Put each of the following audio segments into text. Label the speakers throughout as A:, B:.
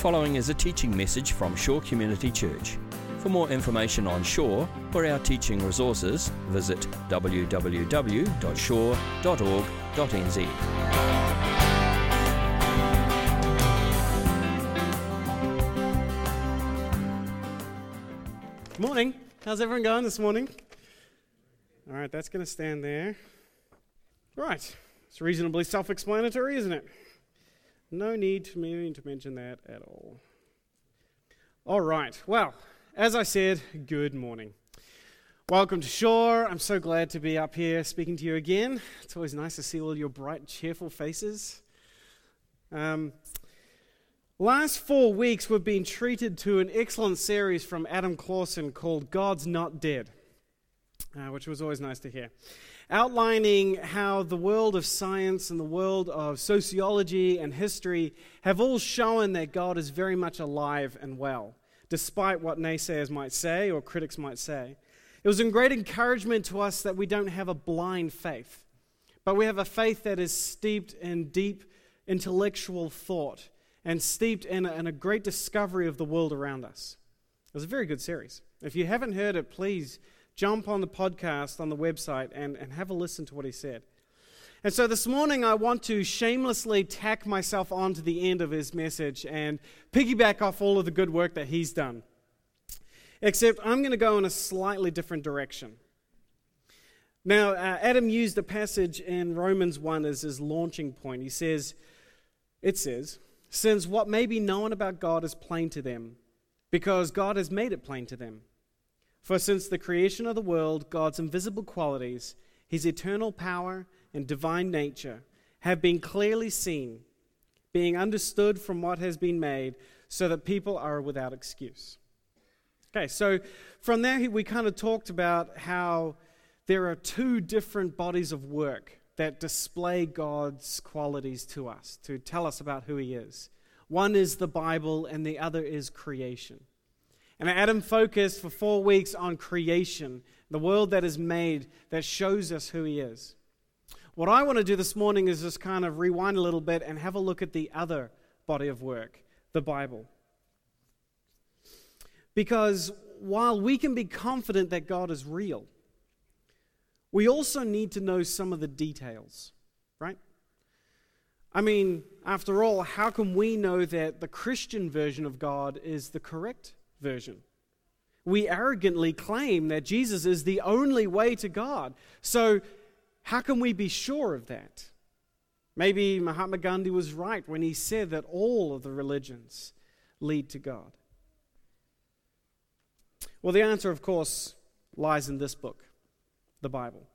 A: following is a teaching message from Shore Community Church. For more information on Shore or our teaching resources, visit www.shore.org.nz.
B: Morning. How's everyone going this morning? All right, that's going to stand there. Right. It's reasonably self explanatory, isn't it? No need for me to mention that at all. All right. Well, as I said, good morning. Welcome to Shore. I'm so glad to be up here speaking to you again. It's always nice to see all your bright, cheerful faces. Um, Last four weeks, we've been treated to an excellent series from Adam Clausen called God's Not Dead, uh, which was always nice to hear. Outlining how the world of science and the world of sociology and history have all shown that God is very much alive and well, despite what naysayers might say or critics might say. It was a great encouragement to us that we don't have a blind faith, but we have a faith that is steeped in deep intellectual thought and steeped in a, in a great discovery of the world around us. It was a very good series. If you haven't heard it, please jump on the podcast on the website and, and have a listen to what he said. And so this morning, I want to shamelessly tack myself on to the end of his message and piggyback off all of the good work that he's done. Except I'm going to go in a slightly different direction. Now, uh, Adam used a passage in Romans 1 as his launching point. He says, It says, since what may be known about God is plain to them, because God has made it plain to them. For since the creation of the world, God's invisible qualities, his eternal power and divine nature, have been clearly seen, being understood from what has been made, so that people are without excuse. Okay, so from there, we kind of talked about how there are two different bodies of work that display God's qualities to us, to tell us about who He is. One is the Bible, and the other is creation. And Adam focused for four weeks on creation, the world that is made that shows us who He is. What I want to do this morning is just kind of rewind a little bit and have a look at the other body of work, the Bible. Because while we can be confident that God is real, we also need to know some of the details, right? I mean, after all, how can we know that the Christian version of God is the correct version? We arrogantly claim that Jesus is the only way to God. So, how can we be sure of that? Maybe Mahatma Gandhi was right when he said that all of the religions lead to God. Well, the answer, of course, lies in this book the Bible.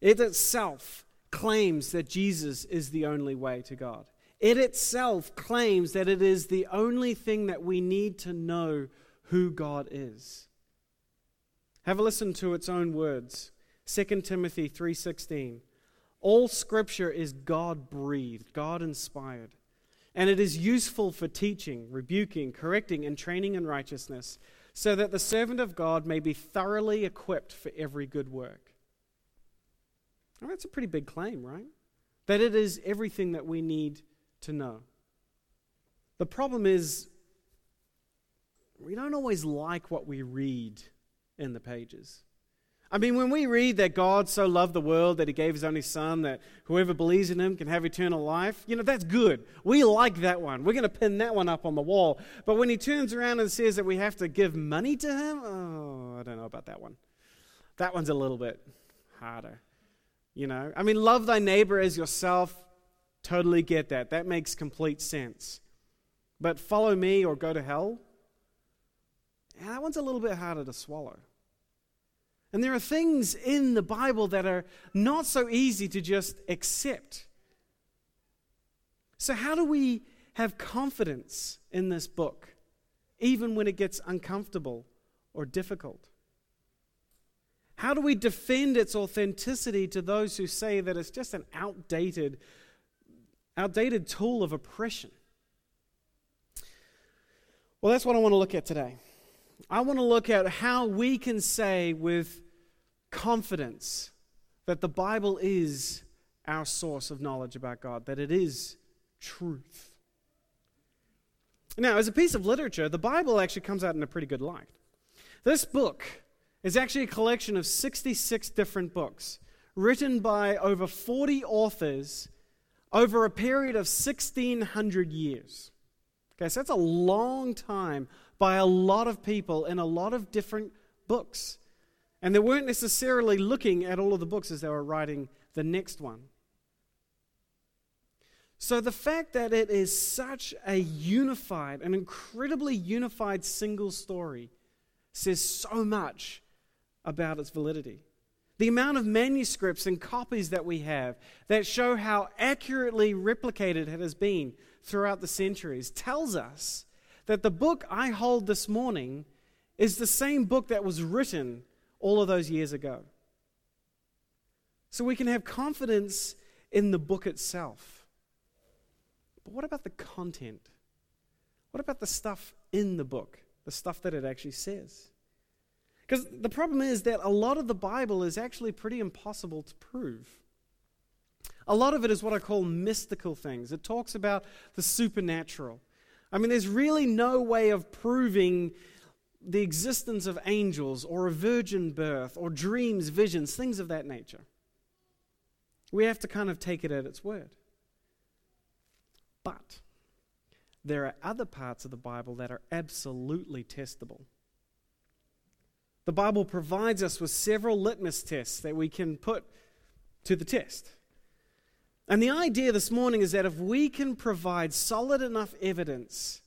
B: It itself claims that Jesus is the only way to God. It itself claims that it is the only thing that we need to know who God is. Have a listen to its own words. 2 Timothy 3:16. All scripture is God-breathed, God-inspired, and it is useful for teaching, rebuking, correcting and training in righteousness so that the servant of God may be thoroughly equipped for every good work. Well, that's a pretty big claim, right? That it is everything that we need to know. The problem is, we don't always like what we read in the pages. I mean, when we read that God so loved the world that he gave his only son, that whoever believes in him can have eternal life, you know, that's good. We like that one. We're going to pin that one up on the wall. But when he turns around and says that we have to give money to him, oh, I don't know about that one. That one's a little bit harder. You know, I mean, love thy neighbor as yourself. Totally get that. That makes complete sense. But follow me or go to hell? That one's a little bit harder to swallow. And there are things in the Bible that are not so easy to just accept. So, how do we have confidence in this book, even when it gets uncomfortable or difficult? How do we defend its authenticity to those who say that it's just an outdated, outdated tool of oppression? Well, that's what I want to look at today. I want to look at how we can say with confidence that the Bible is our source of knowledge about God, that it is truth. Now, as a piece of literature, the Bible actually comes out in a pretty good light. This book is actually a collection of 66 different books written by over 40 authors over a period of 1600 years. Okay, so that's a long time by a lot of people in a lot of different books. And they weren't necessarily looking at all of the books as they were writing the next one. So the fact that it is such a unified, an incredibly unified single story says so much about its validity. The amount of manuscripts and copies that we have that show how accurately replicated it has been throughout the centuries tells us that the book I hold this morning is the same book that was written all of those years ago. So we can have confidence in the book itself. But what about the content? What about the stuff in the book, the stuff that it actually says? Because the problem is that a lot of the Bible is actually pretty impossible to prove. A lot of it is what I call mystical things. It talks about the supernatural. I mean, there's really no way of proving the existence of angels or a virgin birth or dreams, visions, things of that nature. We have to kind of take it at its word. But there are other parts of the Bible that are absolutely testable. The Bible provides us with several litmus tests that we can put to the test. And the idea this morning is that if we can provide solid enough evidence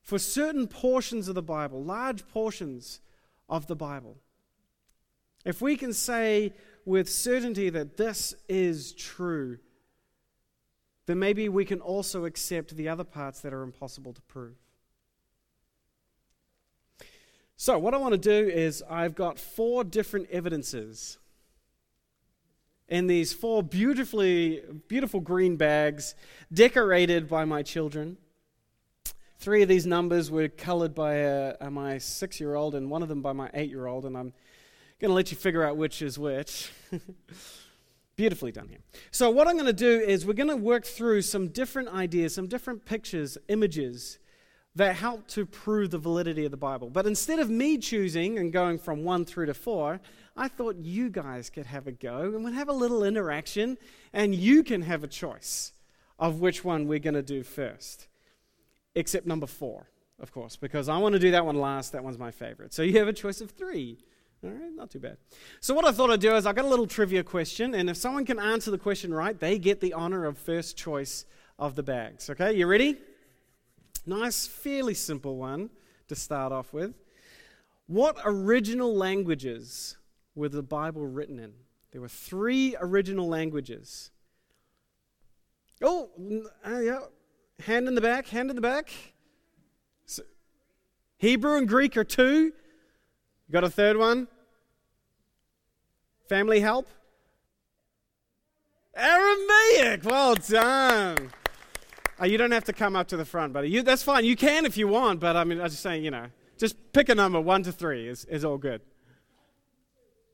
B: for certain portions of the Bible, large portions of the Bible, if we can say with certainty that this is true, then maybe we can also accept the other parts that are impossible to prove. So, what I want to do is, I've got four different evidences in these four beautifully, beautiful green bags decorated by my children. Three of these numbers were colored by uh, my six year old, and one of them by my eight year old, and I'm going to let you figure out which is which. Beautifully done here. So, what I'm going to do is, we're going to work through some different ideas, some different pictures, images that help to prove the validity of the Bible. But instead of me choosing and going from one through to four, I thought you guys could have a go and we'll have a little interaction and you can have a choice of which one we're going to do first. Except number four, of course, because I want to do that one last. That one's my favorite. So you have a choice of three. All right, not too bad. So, what I thought I'd do is I've got a little trivia question, and if someone can answer the question right, they get the honor of first choice of the bags. Okay, you ready? Nice, fairly simple one to start off with. What original languages were the Bible written in? There were three original languages. Oh, uh, yeah. Hand in the back, hand in the back. So, Hebrew and Greek are two. You got a third one? Family help? Aramaic. Well done. Oh, you don't have to come up to the front, buddy. You, that's fine. You can if you want, but I mean, I was just saying, you know, just pick a number, one to three is, is all good.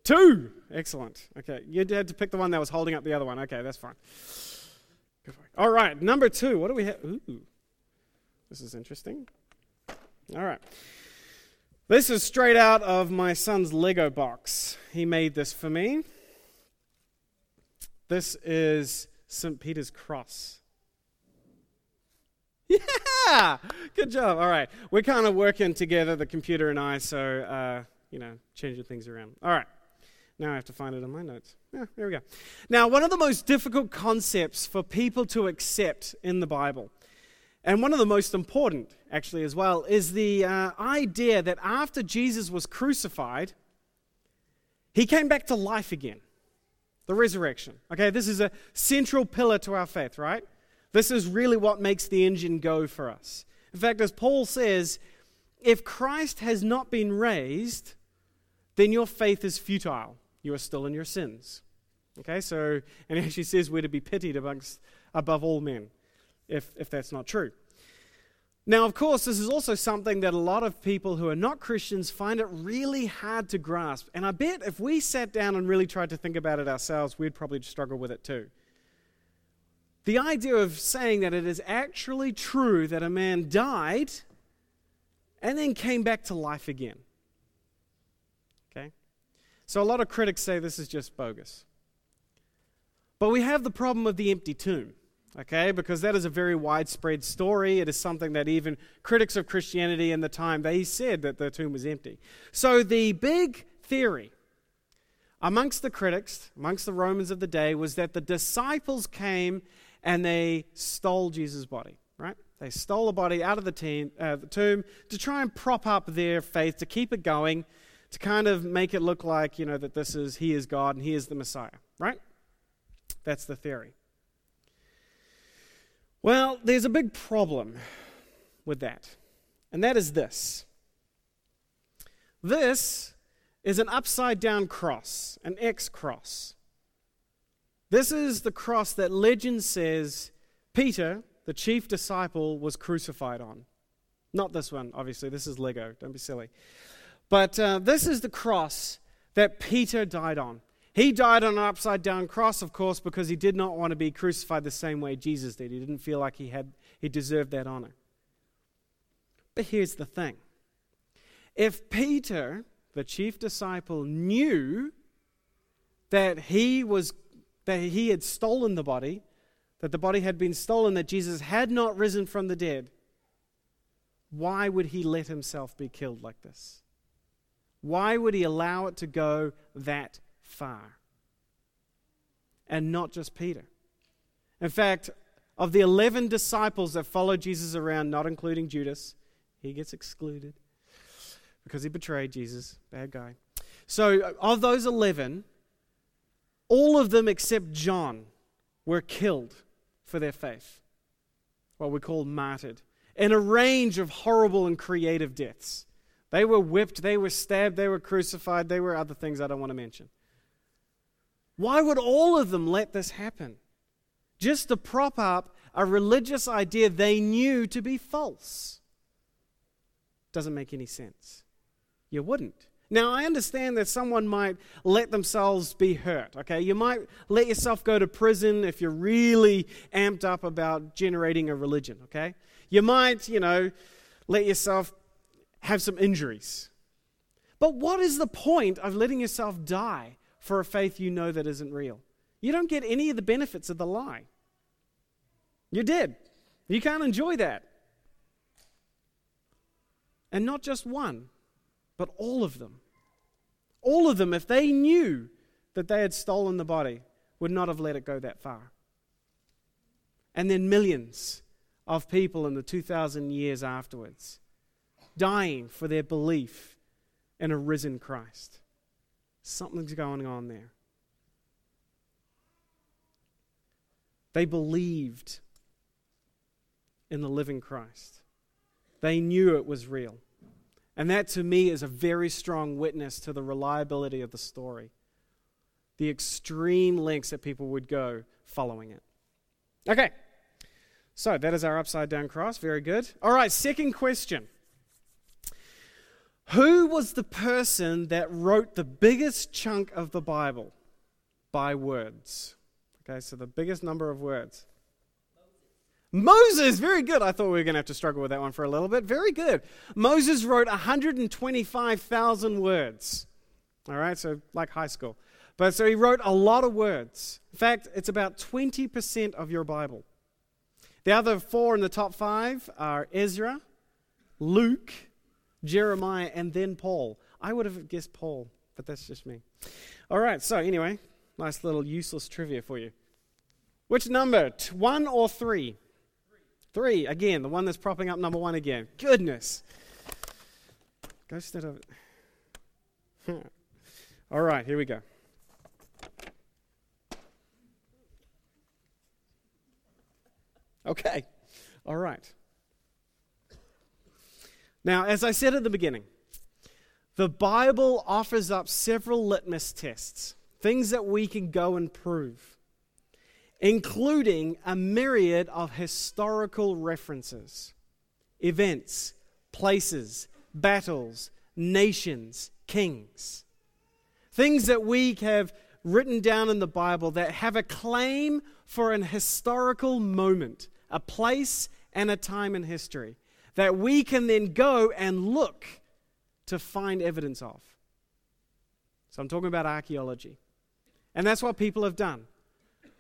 B: Two. Excellent. Okay. You had to pick the one that was holding up the other one. Okay, that's fine. All right, number two. What do we have? Ooh, this is interesting. All right. This is straight out of my son's Lego box. He made this for me. This is St. Peter's Cross. Yeah, good job. All right, we're kind of working together, the computer and I, so uh, you know, changing things around. All right, now I have to find it in my notes. Yeah, there we go. Now, one of the most difficult concepts for people to accept in the Bible, and one of the most important, actually, as well, is the uh, idea that after Jesus was crucified, he came back to life again. The resurrection. Okay, this is a central pillar to our faith, right? This is really what makes the engine go for us. In fact, as Paul says, if Christ has not been raised, then your faith is futile. You are still in your sins. Okay, so, and he actually says we're to be pitied amongst, above all men, if, if that's not true. Now, of course, this is also something that a lot of people who are not Christians find it really hard to grasp. And I bet if we sat down and really tried to think about it ourselves, we'd probably struggle with it too. The idea of saying that it is actually true that a man died and then came back to life again. Okay? So a lot of critics say this is just bogus. But we have the problem of the empty tomb, okay? Because that is a very widespread story. It is something that even critics of Christianity in the time they said that the tomb was empty. So the big theory amongst the critics, amongst the Romans of the day, was that the disciples came and they stole Jesus' body, right? They stole a body out of the, team, uh, the tomb to try and prop up their faith, to keep it going, to kind of make it look like, you know, that this is, he is God and he is the Messiah, right? That's the theory. Well, there's a big problem with that, and that is this. This is an upside down cross, an X cross. This is the cross that legend says Peter, the chief disciple, was crucified on. Not this one, obviously. This is Lego. Don't be silly. But uh, this is the cross that Peter died on. He died on an upside down cross, of course, because he did not want to be crucified the same way Jesus did. He didn't feel like he, had, he deserved that honor. But here's the thing if Peter, the chief disciple, knew that he was that he had stolen the body, that the body had been stolen, that Jesus had not risen from the dead, why would he let himself be killed like this? Why would he allow it to go that far? And not just Peter. In fact, of the 11 disciples that followed Jesus around, not including Judas, he gets excluded because he betrayed Jesus. Bad guy. So, of those 11, all of them except John were killed for their faith, what we call martyred, in a range of horrible and creative deaths. They were whipped, they were stabbed, they were crucified, they were other things I don't want to mention. Why would all of them let this happen? Just to prop up a religious idea they knew to be false. Doesn't make any sense. You wouldn't. Now, I understand that someone might let themselves be hurt, okay? You might let yourself go to prison if you're really amped up about generating a religion, okay? You might, you know, let yourself have some injuries. But what is the point of letting yourself die for a faith you know that isn't real? You don't get any of the benefits of the lie. You're dead. You can't enjoy that. And not just one but all of them. All of them, if they knew that they had stolen the body, would not have let it go that far. And then millions of people in the 2,000 years afterwards dying for their belief in a risen Christ. Something's going on there. They believed in the living Christ, they knew it was real. And that to me is a very strong witness to the reliability of the story. The extreme lengths that people would go following it. Okay, so that is our upside down cross. Very good. All right, second question. Who was the person that wrote the biggest chunk of the Bible by words? Okay, so the biggest number of words. Moses, very good. I thought we were going to have to struggle with that one for a little bit. Very good. Moses wrote 125,000 words. All right, so like high school. But so he wrote a lot of words. In fact, it's about 20% of your Bible. The other four in the top five are Ezra, Luke, Jeremiah, and then Paul. I would have guessed Paul, but that's just me. All right, so anyway, nice little useless trivia for you. Which number, one or three? Three, again, the one that's propping up number one again. Goodness. Go instead of. All right, here we go. Okay. All right. Now, as I said at the beginning, the Bible offers up several litmus tests, things that we can go and prove including a myriad of historical references, events, places, battles, nations, kings. Things that we have written down in the Bible that have a claim for an historical moment, a place and a time in history that we can then go and look to find evidence of. So I'm talking about archaeology. And that's what people have done.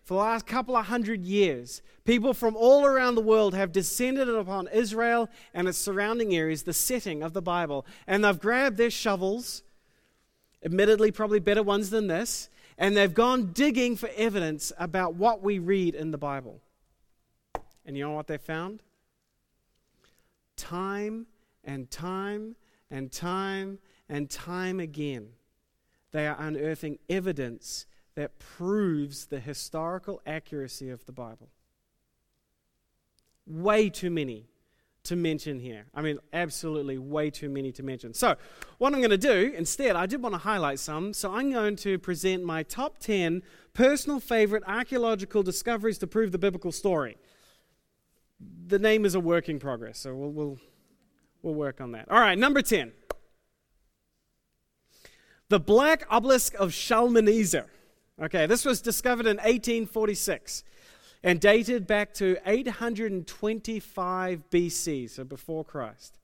B: For the last couple of hundred years, people from all around the world have descended upon Israel and its surrounding areas, the setting of the Bible, and they've grabbed their shovels, admittedly, probably better ones than this, and they've gone digging for evidence about what we read in the Bible. And you know what they found? Time and time and time and time again, they are unearthing evidence that proves the historical accuracy of the Bible. Way too many to mention here. I mean, absolutely way too many to mention. So, what I'm going to do instead, I did want to highlight some. So, I'm going to present my top 10 personal favorite archaeological discoveries to prove the biblical story. The name is a work in progress, so we'll, we'll, we'll work on that. All right, number 10. The Black Obelisk of Shalmaneser. Okay, this was discovered in 1846 and dated back to 825 BC, so before Christ.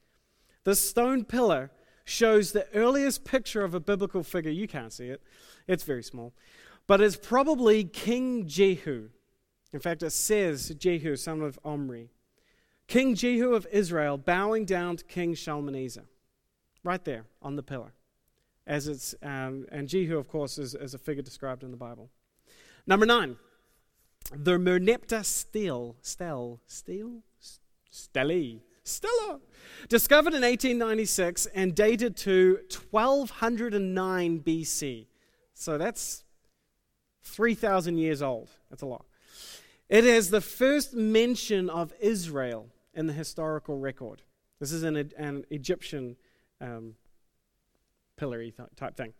B: The stone pillar shows the earliest picture of a biblical figure. You can't see it, it's very small. But it's probably King Jehu. In fact, it says Jehu, son of Omri. King Jehu of Israel bowing down to King Shalmaneser, right there on the pillar. As it's, um, and Jehu, of course, is, is a figure described in the Bible. Number nine, the Merneptah stele, stele, stele, stele, Stella, discovered in 1896 and dated to 1209 BC. So that's 3,000 years old. That's a lot. It is the first mention of Israel in the historical record. This is an, an Egyptian um, pillory type thing.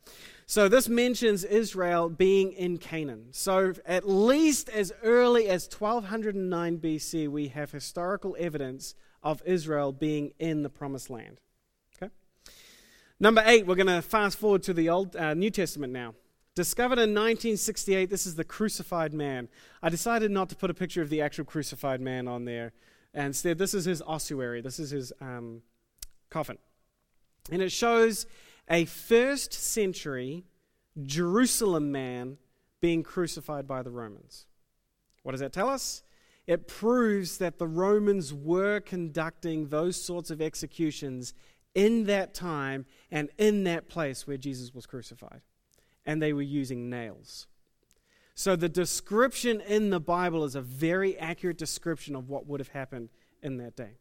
B: So this mentions Israel being in Canaan. So at least as early as 1209 BC, we have historical evidence of Israel being in the promised land. Okay. Number eight, we're going to fast forward to the Old uh, New Testament now. Discovered in 1968, this is the crucified man. I decided not to put a picture of the actual crucified man on there. And instead, this is his ossuary. This is his um, coffin. And it shows a first century Jerusalem man being crucified by the Romans. What does that tell us? It proves that the Romans were conducting those sorts of executions in that time and in that place where Jesus was crucified. And they were using nails. So the description in the Bible is a very accurate description of what would have happened in that day.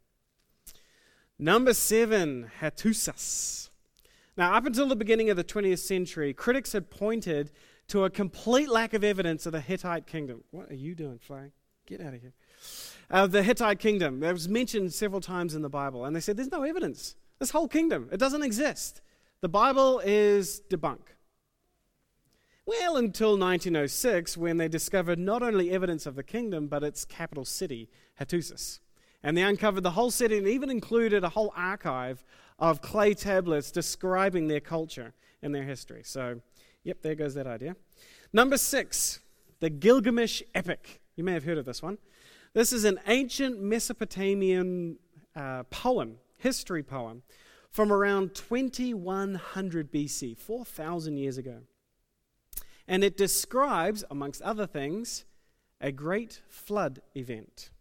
B: Number seven, Hattusas. Now, up until the beginning of the 20th century, critics had pointed to a complete lack of evidence of the Hittite kingdom. What are you doing, Flag? Get out of here. Uh, the Hittite kingdom. That was mentioned several times in the Bible. And they said, there's no evidence. This whole kingdom, it doesn't exist. The Bible is debunk. Well, until 1906, when they discovered not only evidence of the kingdom, but its capital city, Hattusas. And they uncovered the whole city and even included a whole archive of clay tablets describing their culture and their history. So, yep, there goes that idea. Number six, the Gilgamesh epic. You may have heard of this one. This is an ancient Mesopotamian uh, poem, history poem, from around 2100 BC, 4,000 years ago. And it describes, amongst other things, a great flood event.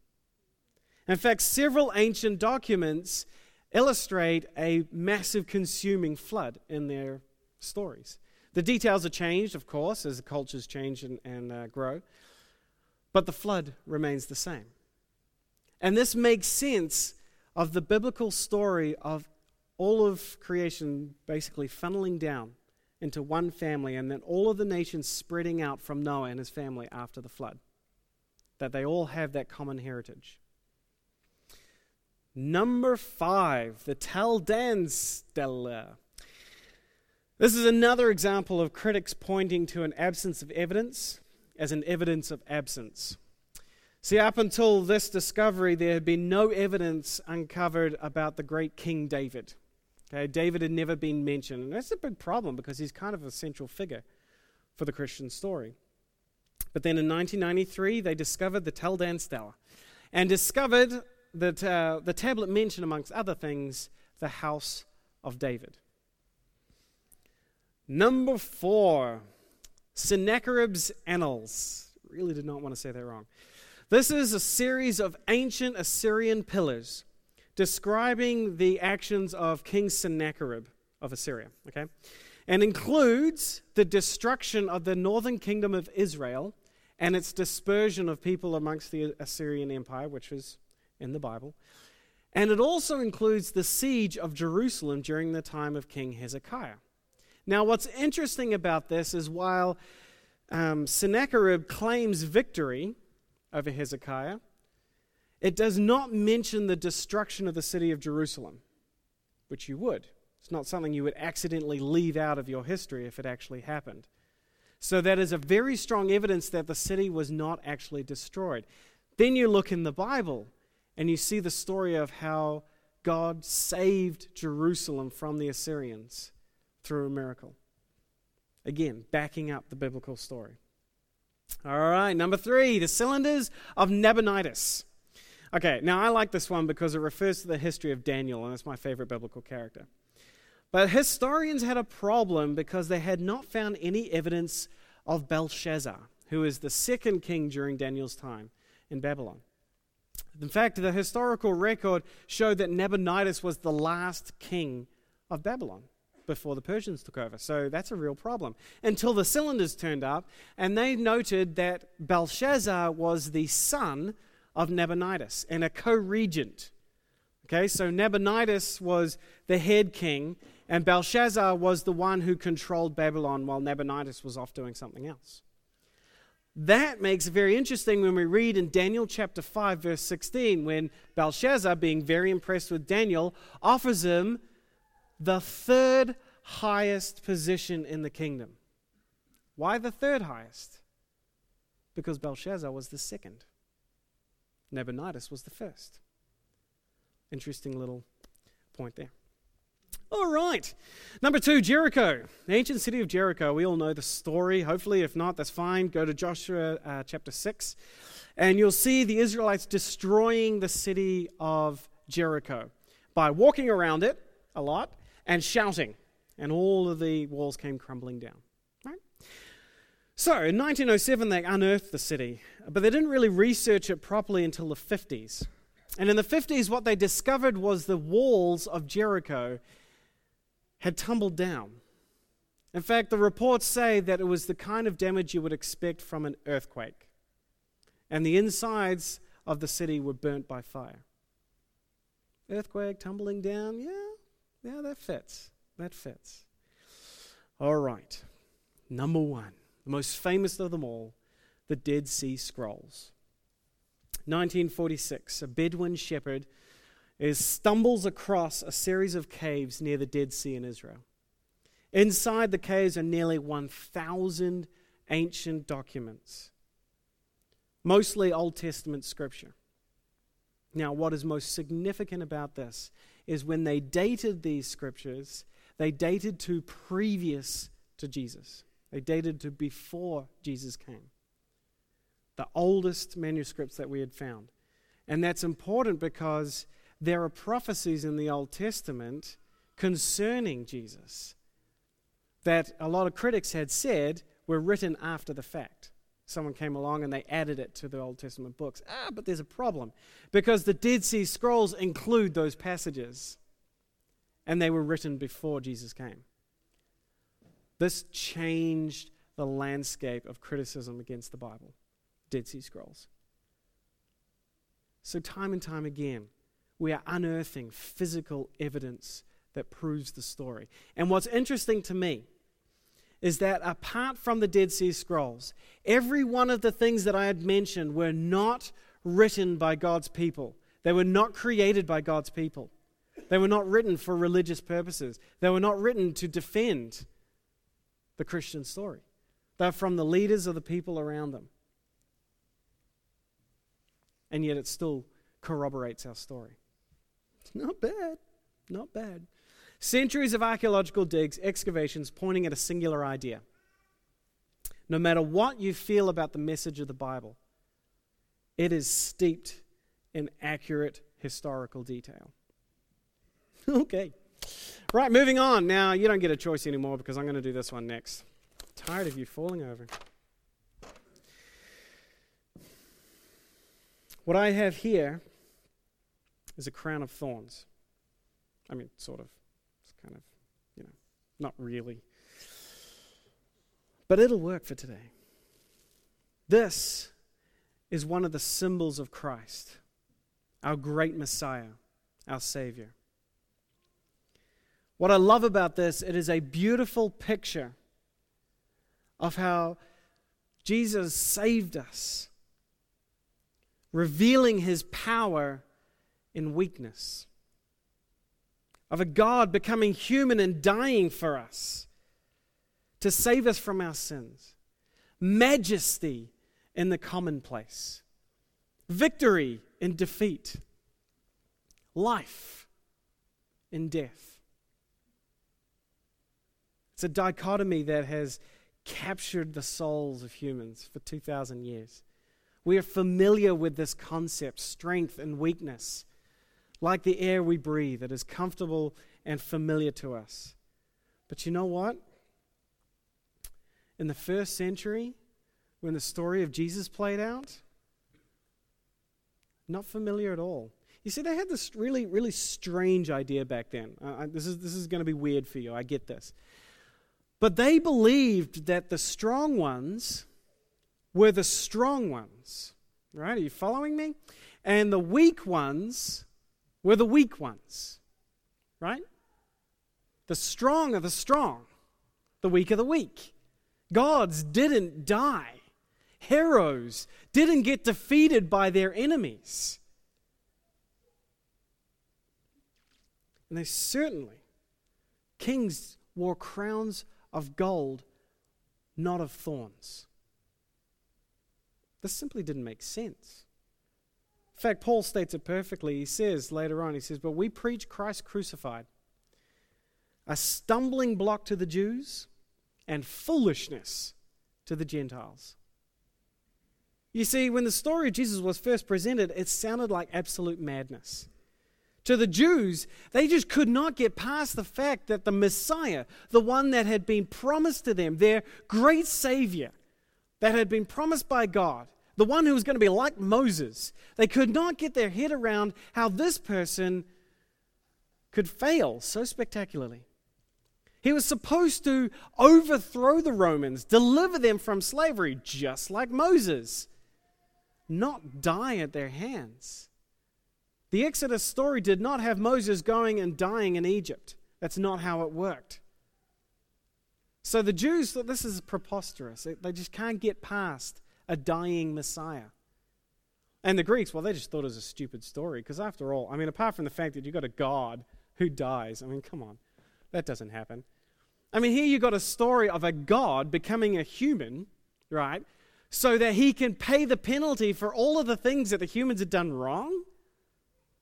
B: In fact, several ancient documents illustrate a massive consuming flood in their stories. The details are changed, of course, as the cultures change and, and uh, grow, but the flood remains the same. And this makes sense of the biblical story of all of creation basically funneling down into one family and then all of the nations spreading out from Noah and his family after the flood. That they all have that common heritage. Number five, the Tel Dan Stela. This is another example of critics pointing to an absence of evidence as an evidence of absence. See, up until this discovery, there had been no evidence uncovered about the great King David. Okay, David had never been mentioned, and that's a big problem because he's kind of a central figure for the Christian story. But then in 1993, they discovered the Tel Dan Stela and discovered that uh, the tablet mentioned, amongst other things, the house of David. Number four, Sennacherib's Annals. Really did not want to say that wrong. This is a series of ancient Assyrian pillars describing the actions of King Sennacherib of Assyria. Okay? And includes the destruction of the northern kingdom of Israel and its dispersion of people amongst the Assyrian Empire, which was in the Bible. And it also includes the siege of Jerusalem during the time of King Hezekiah. Now, what's interesting about this is while um, Sennacherib claims victory over Hezekiah, it does not mention the destruction of the city of Jerusalem, which you would. It's not something you would accidentally leave out of your history if it actually happened. So, that is a very strong evidence that the city was not actually destroyed. Then you look in the Bible and you see the story of how God saved Jerusalem from the Assyrians through a miracle. Again, backing up the biblical story. All right, number three, the cylinders of Nabonidus. Okay, now I like this one because it refers to the history of Daniel, and it's my favorite biblical character. But historians had a problem because they had not found any evidence of Belshazzar, who is the second king during Daniel's time in Babylon. In fact, the historical record showed that Nabonidus was the last king of Babylon before the Persians took over. So that's a real problem. Until the cylinders turned up, and they noted that Belshazzar was the son of Nabonidus and a co regent. Okay, so Nabonidus was the head king, and Belshazzar was the one who controlled Babylon while Nabonidus was off doing something else. That makes it very interesting when we read in Daniel chapter 5, verse 16, when Belshazzar, being very impressed with Daniel, offers him the third highest position in the kingdom. Why the third highest? Because Belshazzar was the second, Nabonidus was the first. Interesting little point there. All right. Number two, Jericho. The ancient city of Jericho. We all know the story. Hopefully, if not, that's fine. Go to Joshua uh, chapter 6, and you'll see the Israelites destroying the city of Jericho by walking around it a lot and shouting, and all of the walls came crumbling down. Right? So, in 1907, they unearthed the city, but they didn't really research it properly until the 50s. And in the 50s, what they discovered was the walls of Jericho had tumbled down. In fact, the reports say that it was the kind of damage you would expect from an earthquake. And the insides of the city were burnt by fire. Earthquake tumbling down, yeah, yeah, that fits. That fits. All right. Number one, the most famous of them all, the Dead Sea Scrolls. 1946, a Bedouin shepherd is stumbles across a series of caves near the Dead Sea in Israel. Inside the caves are nearly 1,000 ancient documents, mostly Old Testament scripture. Now, what is most significant about this is when they dated these scriptures, they dated to previous to Jesus. They dated to before Jesus came. The oldest manuscripts that we had found. And that's important because there are prophecies in the Old Testament concerning Jesus that a lot of critics had said were written after the fact. Someone came along and they added it to the Old Testament books. Ah, but there's a problem because the Dead Sea Scrolls include those passages and they were written before Jesus came. This changed the landscape of criticism against the Bible, Dead Sea Scrolls. So, time and time again, we are unearthing physical evidence that proves the story. And what's interesting to me is that apart from the Dead Sea Scrolls, every one of the things that I had mentioned were not written by God's people. They were not created by God's people. They were not written for religious purposes. They were not written to defend the Christian story. They're from the leaders of the people around them. And yet it still corroborates our story. Not bad. Not bad. Centuries of archaeological digs, excavations pointing at a singular idea. no matter what you feel about the message of the Bible, it is steeped in accurate historical detail. okay. Right, moving on. Now, you don't get a choice anymore because I'm going to do this one next. Tired of you falling over. What I have here is a crown of thorns. I mean, sort of. It's kind of, you know, not really. But it'll work for today. This is one of the symbols of Christ, our great Messiah, our Savior. What I love about this, it is a beautiful picture of how Jesus saved us, revealing his power in weakness, of a God becoming human and dying for us to save us from our sins, majesty in the commonplace, victory in defeat, life in death. It's a dichotomy that has captured the souls of humans for 2,000 years. We are familiar with this concept, strength and weakness, like the air we breathe, that is comfortable and familiar to us. But you know what? In the first century, when the story of Jesus played out, not familiar at all. You see, they had this really, really strange idea back then. Uh, this is, this is going to be weird for you. I get this. But they believed that the strong ones were the strong ones. Right? Are you following me? And the weak ones were the weak ones. Right? The strong are the strong, the weak are the weak. Gods didn't die, heroes didn't get defeated by their enemies. And they certainly, kings wore crowns of gold, not of thorns. This simply didn't make sense. In fact, Paul states it perfectly. He says later on, he says, But we preach Christ crucified, a stumbling block to the Jews and foolishness to the Gentiles. You see, when the story of Jesus was first presented, it sounded like absolute madness. To the Jews, they just could not get past the fact that the Messiah, the one that had been promised to them, their great Savior, that had been promised by God, the one who was going to be like Moses, they could not get their head around how this person could fail so spectacularly. He was supposed to overthrow the Romans, deliver them from slavery, just like Moses, not die at their hands. The Exodus story did not have Moses going and dying in Egypt. That's not how it worked. So the Jews thought this is preposterous. They just can't get past a dying Messiah. And the Greeks, well, they just thought it was a stupid story because, after all, I mean, apart from the fact that you've got a God who dies, I mean, come on, that doesn't happen. I mean, here you've got a story of a God becoming a human, right, so that he can pay the penalty for all of the things that the humans had done wrong.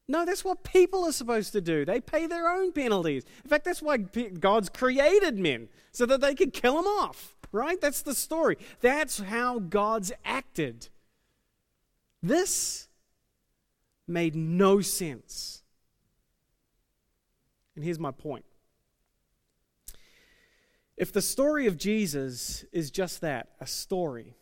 B: No, that's what people are supposed to do. They pay their own penalties. In fact, that's why God's created men, so that they could kill them off, right? That's the story. That's how God's acted. This made no sense. And here's my point. If the story of Jesus is just that, a story,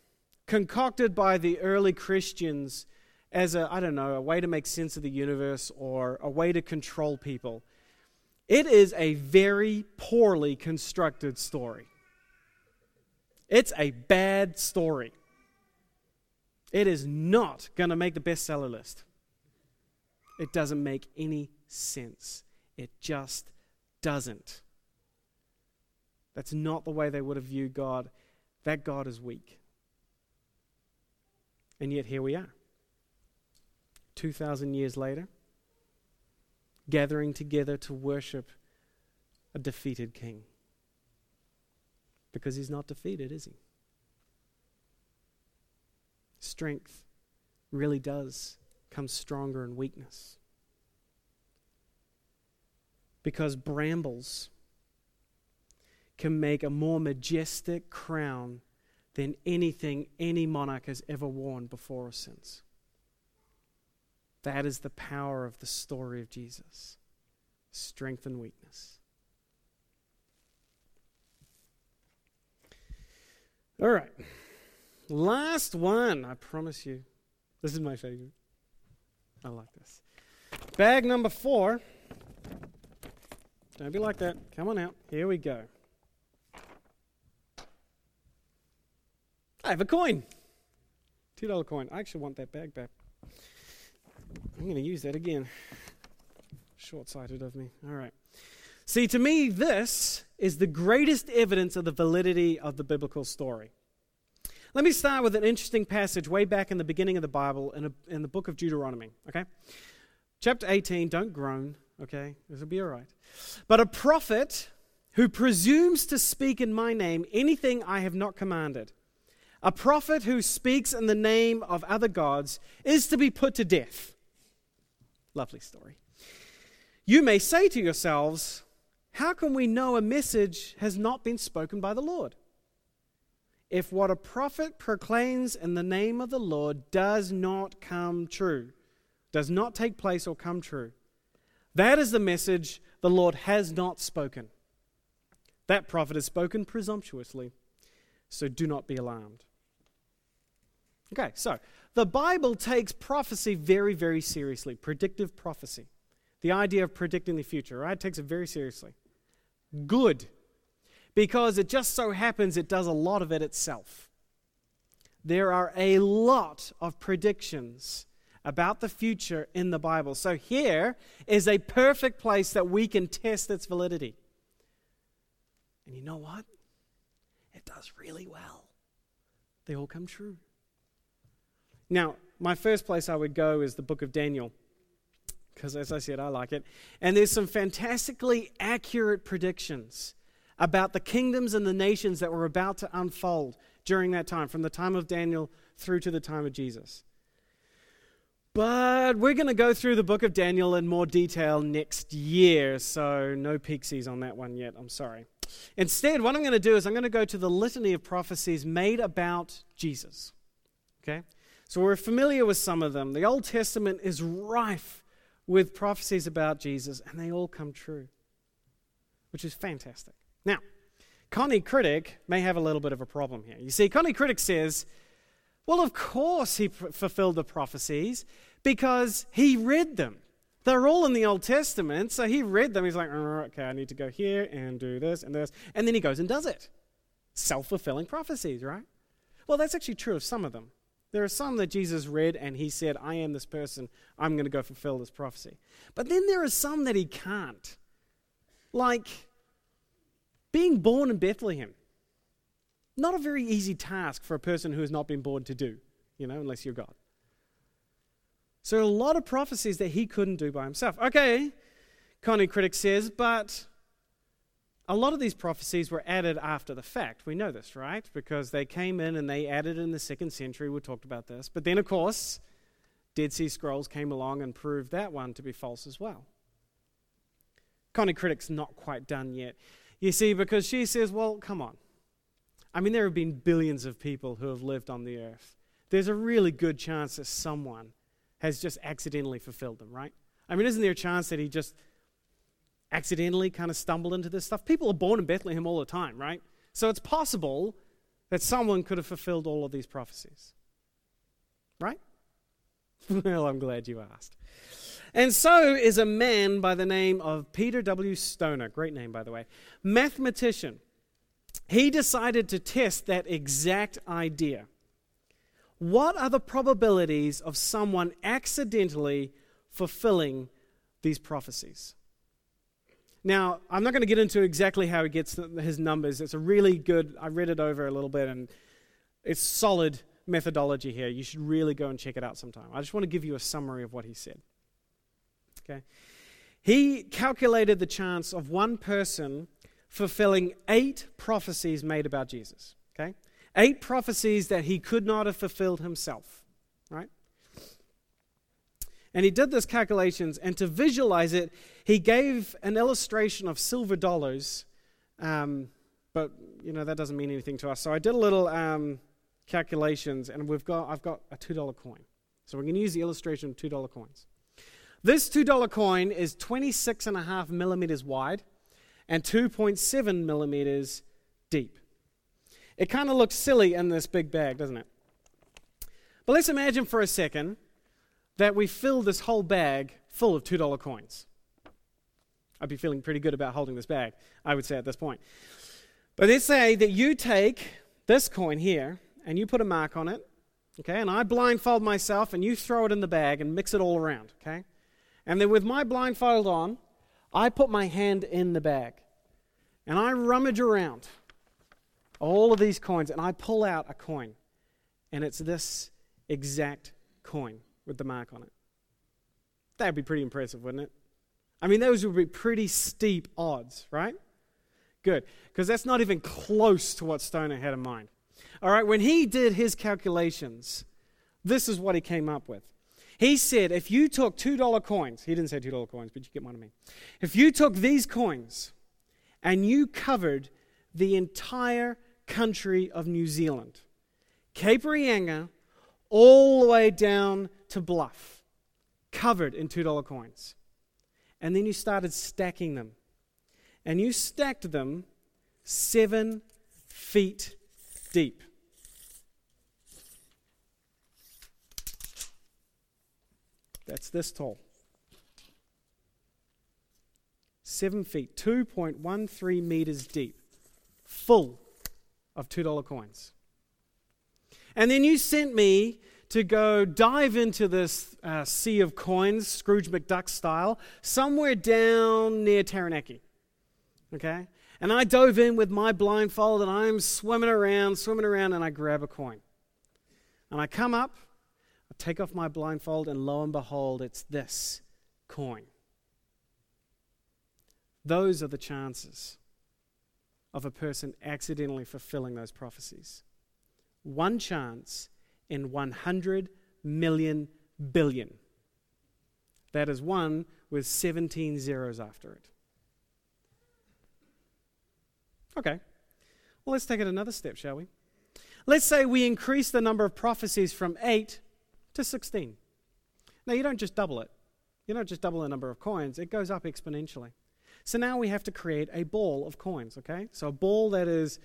B: concocted by the early Christians as a, I don't know, a way to make sense of the universe or a way to control people. It is a very poorly constructed story. It's a bad story. It is not going to make the bestseller list. It doesn't make any sense. It just doesn't. That's not the way they would have viewed God. That God is weak. And yet here we are. 2,000 years later, gathering together to worship a defeated king. Because he's not defeated, is he? Strength really does come stronger in weakness. Because brambles can make a more majestic crown than anything any monarch has ever worn before or since. That is the power of the story of Jesus strength and weakness. All right. Last one, I promise you. This is my favorite. I like this. Bag number four. Don't be like that. Come on out. Here we go. I have a coin. $2 coin. I actually want that bag back. I'm going to use that again. Short sighted of me. All right. See, to me, this is the greatest evidence of the validity of the biblical story. Let me start with an interesting passage way back in the beginning of the Bible in, a, in the book of Deuteronomy, okay? Chapter 18, don't groan, okay? This will be all right. But a prophet who presumes to speak in my name anything I have not commanded, a prophet who speaks in the name of other gods, is to be put to death. Lovely story. You may say to yourselves, How can we know a message has not been spoken by the Lord? If what a prophet proclaims in the name of the Lord does not come true, does not take place or come true, that is the message the Lord has not spoken. That prophet has spoken presumptuously, so do not be alarmed. Okay, so the Bible takes prophecy very, very seriously, predictive prophecy. The idea of predicting the future, right? It takes it very seriously. Good, because it just so happens it does a lot of it itself. There are a lot of predictions about the future in the Bible. So here is a perfect place that we can test its validity. And you know what? It does really well. They all come true. Now, my first place I would go is the book of Daniel, because as I said, I like it. And there's some fantastically accurate predictions about the kingdoms and the nations that were about to unfold during that time, from the time of Daniel through to the time of Jesus. But we're going to go through the book of Daniel in more detail next year, so no pixies on that one yet. I'm sorry. Instead, what I'm going to do is I'm going to go to the litany of prophecies made about Jesus. Okay? So we're familiar with some of them. The Old Testament is rife with prophecies about Jesus, and they all come true, which is fantastic. Now, Connie Critic may have a little bit of a problem here. You see, Connie Critic says, well, of course he pr- fulfilled the prophecies because he read them. They're all in the Old Testament, so he read them. He's like, oh, okay, I need to go here and do this and this. And then he goes and does it. Self fulfilling prophecies, right? Well, that's actually true of some of them. There are some that Jesus read and he said, I am this person, I'm going to go fulfill this prophecy. But then there are some that he can't. Like being born in Bethlehem. Not a very easy task for a person who has not been born to do, you know, unless you're God. So, a lot of prophecies that he couldn't do by himself. Okay, Connie Critic says, but a lot of these prophecies were added after the fact. We know this, right? Because they came in and they added in the second century. We talked about this. But then, of course, Dead Sea Scrolls came along and proved that one to be false as well. Connie Critic's not quite done yet. You see, because she says, well, come on. I mean, there have been billions of people who have lived on the earth. There's a really good chance that someone has just accidentally fulfilled them, right? I mean, isn't there a chance that he just accidentally kind of stumbled into this stuff. People are born in Bethlehem all the time, right? So it's possible that someone could have fulfilled all of these prophecies. Right? well, I'm glad you asked. And so is a man by the name of Peter W. Stoner. Great name, by the way. Mathematician. He decided to test that exact idea. What are the probabilities of someone accidentally fulfilling these prophecies? Now, I'm not going to get into exactly how he gets his numbers. It's a really good, I read it over a little bit, and it's solid methodology here. You should really go and check it out sometime. I just want to give you a summary of what he said. Okay? He calculated the chance of one person fulfilling eight prophecies made about Jesus. Okay? Eight prophecies that he could not have fulfilled himself. And he did this calculations, and to visualize it, he gave an illustration of silver dollars. Um, but, you know, that doesn't mean anything to us. So I did a little um, calculations, and we've got, I've got a $2 coin. So we're going to use the illustration of $2 coins. This $2 coin is 26.5 millimeters wide and 2.7 millimeters deep. It kind of looks silly in this big bag, doesn't it? But let's imagine for a second that we fill this whole bag full of $2 coins. I'd be feeling pretty good about holding this bag, I would say at this point. But let's say that you take this coin here and you put a mark on it, okay, and I blindfold myself and you throw it in the bag and mix it all around, okay? And then with my blindfold on, I put my hand in the bag and I rummage around all of these coins and I pull out a coin. And it's this exact coin with the mark on it. That'd be pretty impressive, wouldn't it? I mean, those would be pretty steep odds, right? Good, because that's not even close to what Stoner had in mind. All right, when he did his calculations, this is what he came up with. He said if you took $2 coins, he didn't say $2 coins, but you get what I mean. If you took these coins and you covered the entire country of New Zealand, Cape Reinga, all the way down to Bluff, covered in $2 coins. And then you started stacking them. And you stacked them seven feet deep. That's this tall. Seven feet, 2.13 meters deep, full of $2 coins. And then you sent me to go dive into this uh, sea of coins, Scrooge McDuck style, somewhere down near Taranaki. Okay? And I dove in with my blindfold and I'm swimming around, swimming around, and I grab a coin. And I come up, I take off my blindfold, and lo and behold, it's this coin. Those are the chances of a person accidentally fulfilling those prophecies. One chance in 100 million billion. That is one with 17 zeros after it. Okay. Well, let's take it another step, shall we? Let's say we increase the number of prophecies from 8 to 16. Now, you don't just double it. You don't just double the number of coins, it goes up exponentially. So now we have to create a ball of coins, okay? So a ball that is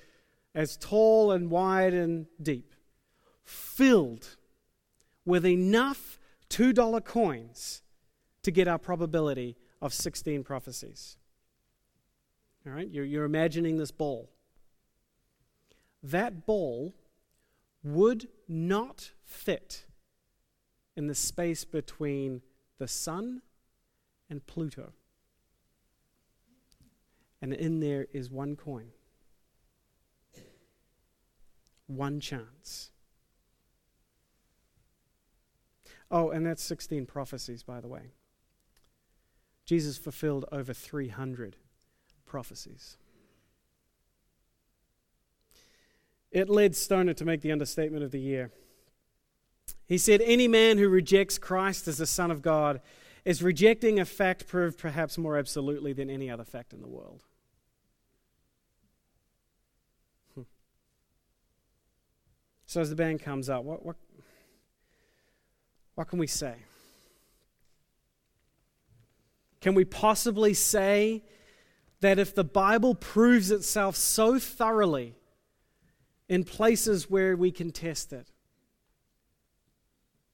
B: as tall and wide and deep, filled with enough $2 coins to get our probability of 16 prophecies. All right, you're, you're imagining this ball. That ball would not fit in the space between the sun and Pluto and in there is one coin. One chance. Oh, and that's 16 prophecies, by the way. Jesus fulfilled over 300 prophecies. It led Stoner to make the understatement of the year. He said, Any man who rejects Christ as the Son of God is rejecting a fact proved perhaps more absolutely than any other fact in the world. So as the band comes up, what, what, what can we say? Can we possibly say that if the Bible proves itself so thoroughly in places where we can test it,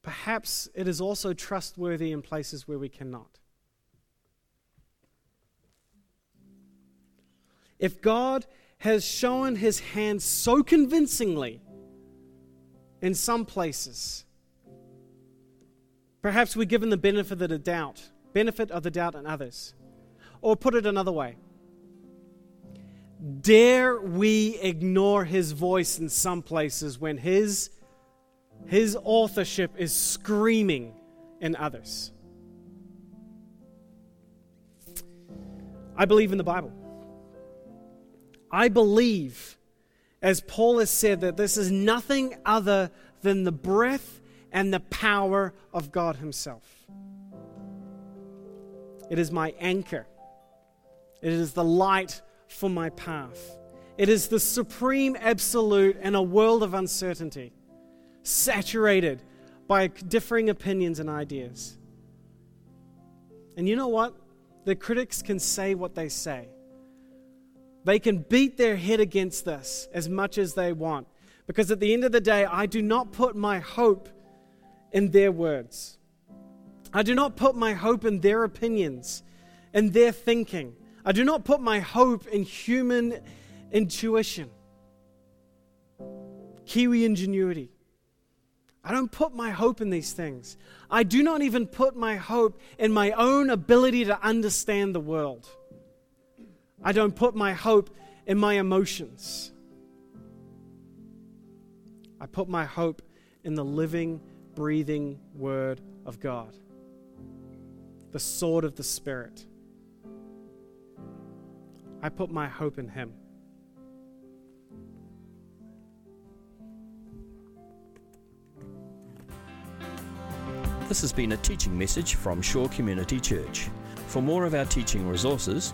B: perhaps it is also trustworthy in places where we cannot? If God has shown his hand so convincingly in some places. Perhaps we're given the benefit of the doubt, benefit of the doubt in others. Or put it another way. Dare we ignore his voice in some places when his, his authorship is screaming in others? I believe in the Bible. I believe as Paul has said, that this is nothing other than the breath and the power of God Himself. It is my anchor, it is the light for my path. It is the supreme absolute in a world of uncertainty. saturated by differing opinions and ideas. And you know what? The critics can say what they say. They can beat their head against this as much as they want. Because at the end of the day, I do not put my hope in their words. I do not put my hope in their opinions and their thinking. I do not put my hope in human intuition, Kiwi ingenuity. I don't put my hope in these things. I do not even put my hope in my own ability to understand the world. I don't put my hope in my emotions. I put my hope in the living, breathing Word of God, the sword of the Spirit. I put my hope in Him.
A: This has been a teaching message from Shore Community Church. For more of our teaching resources,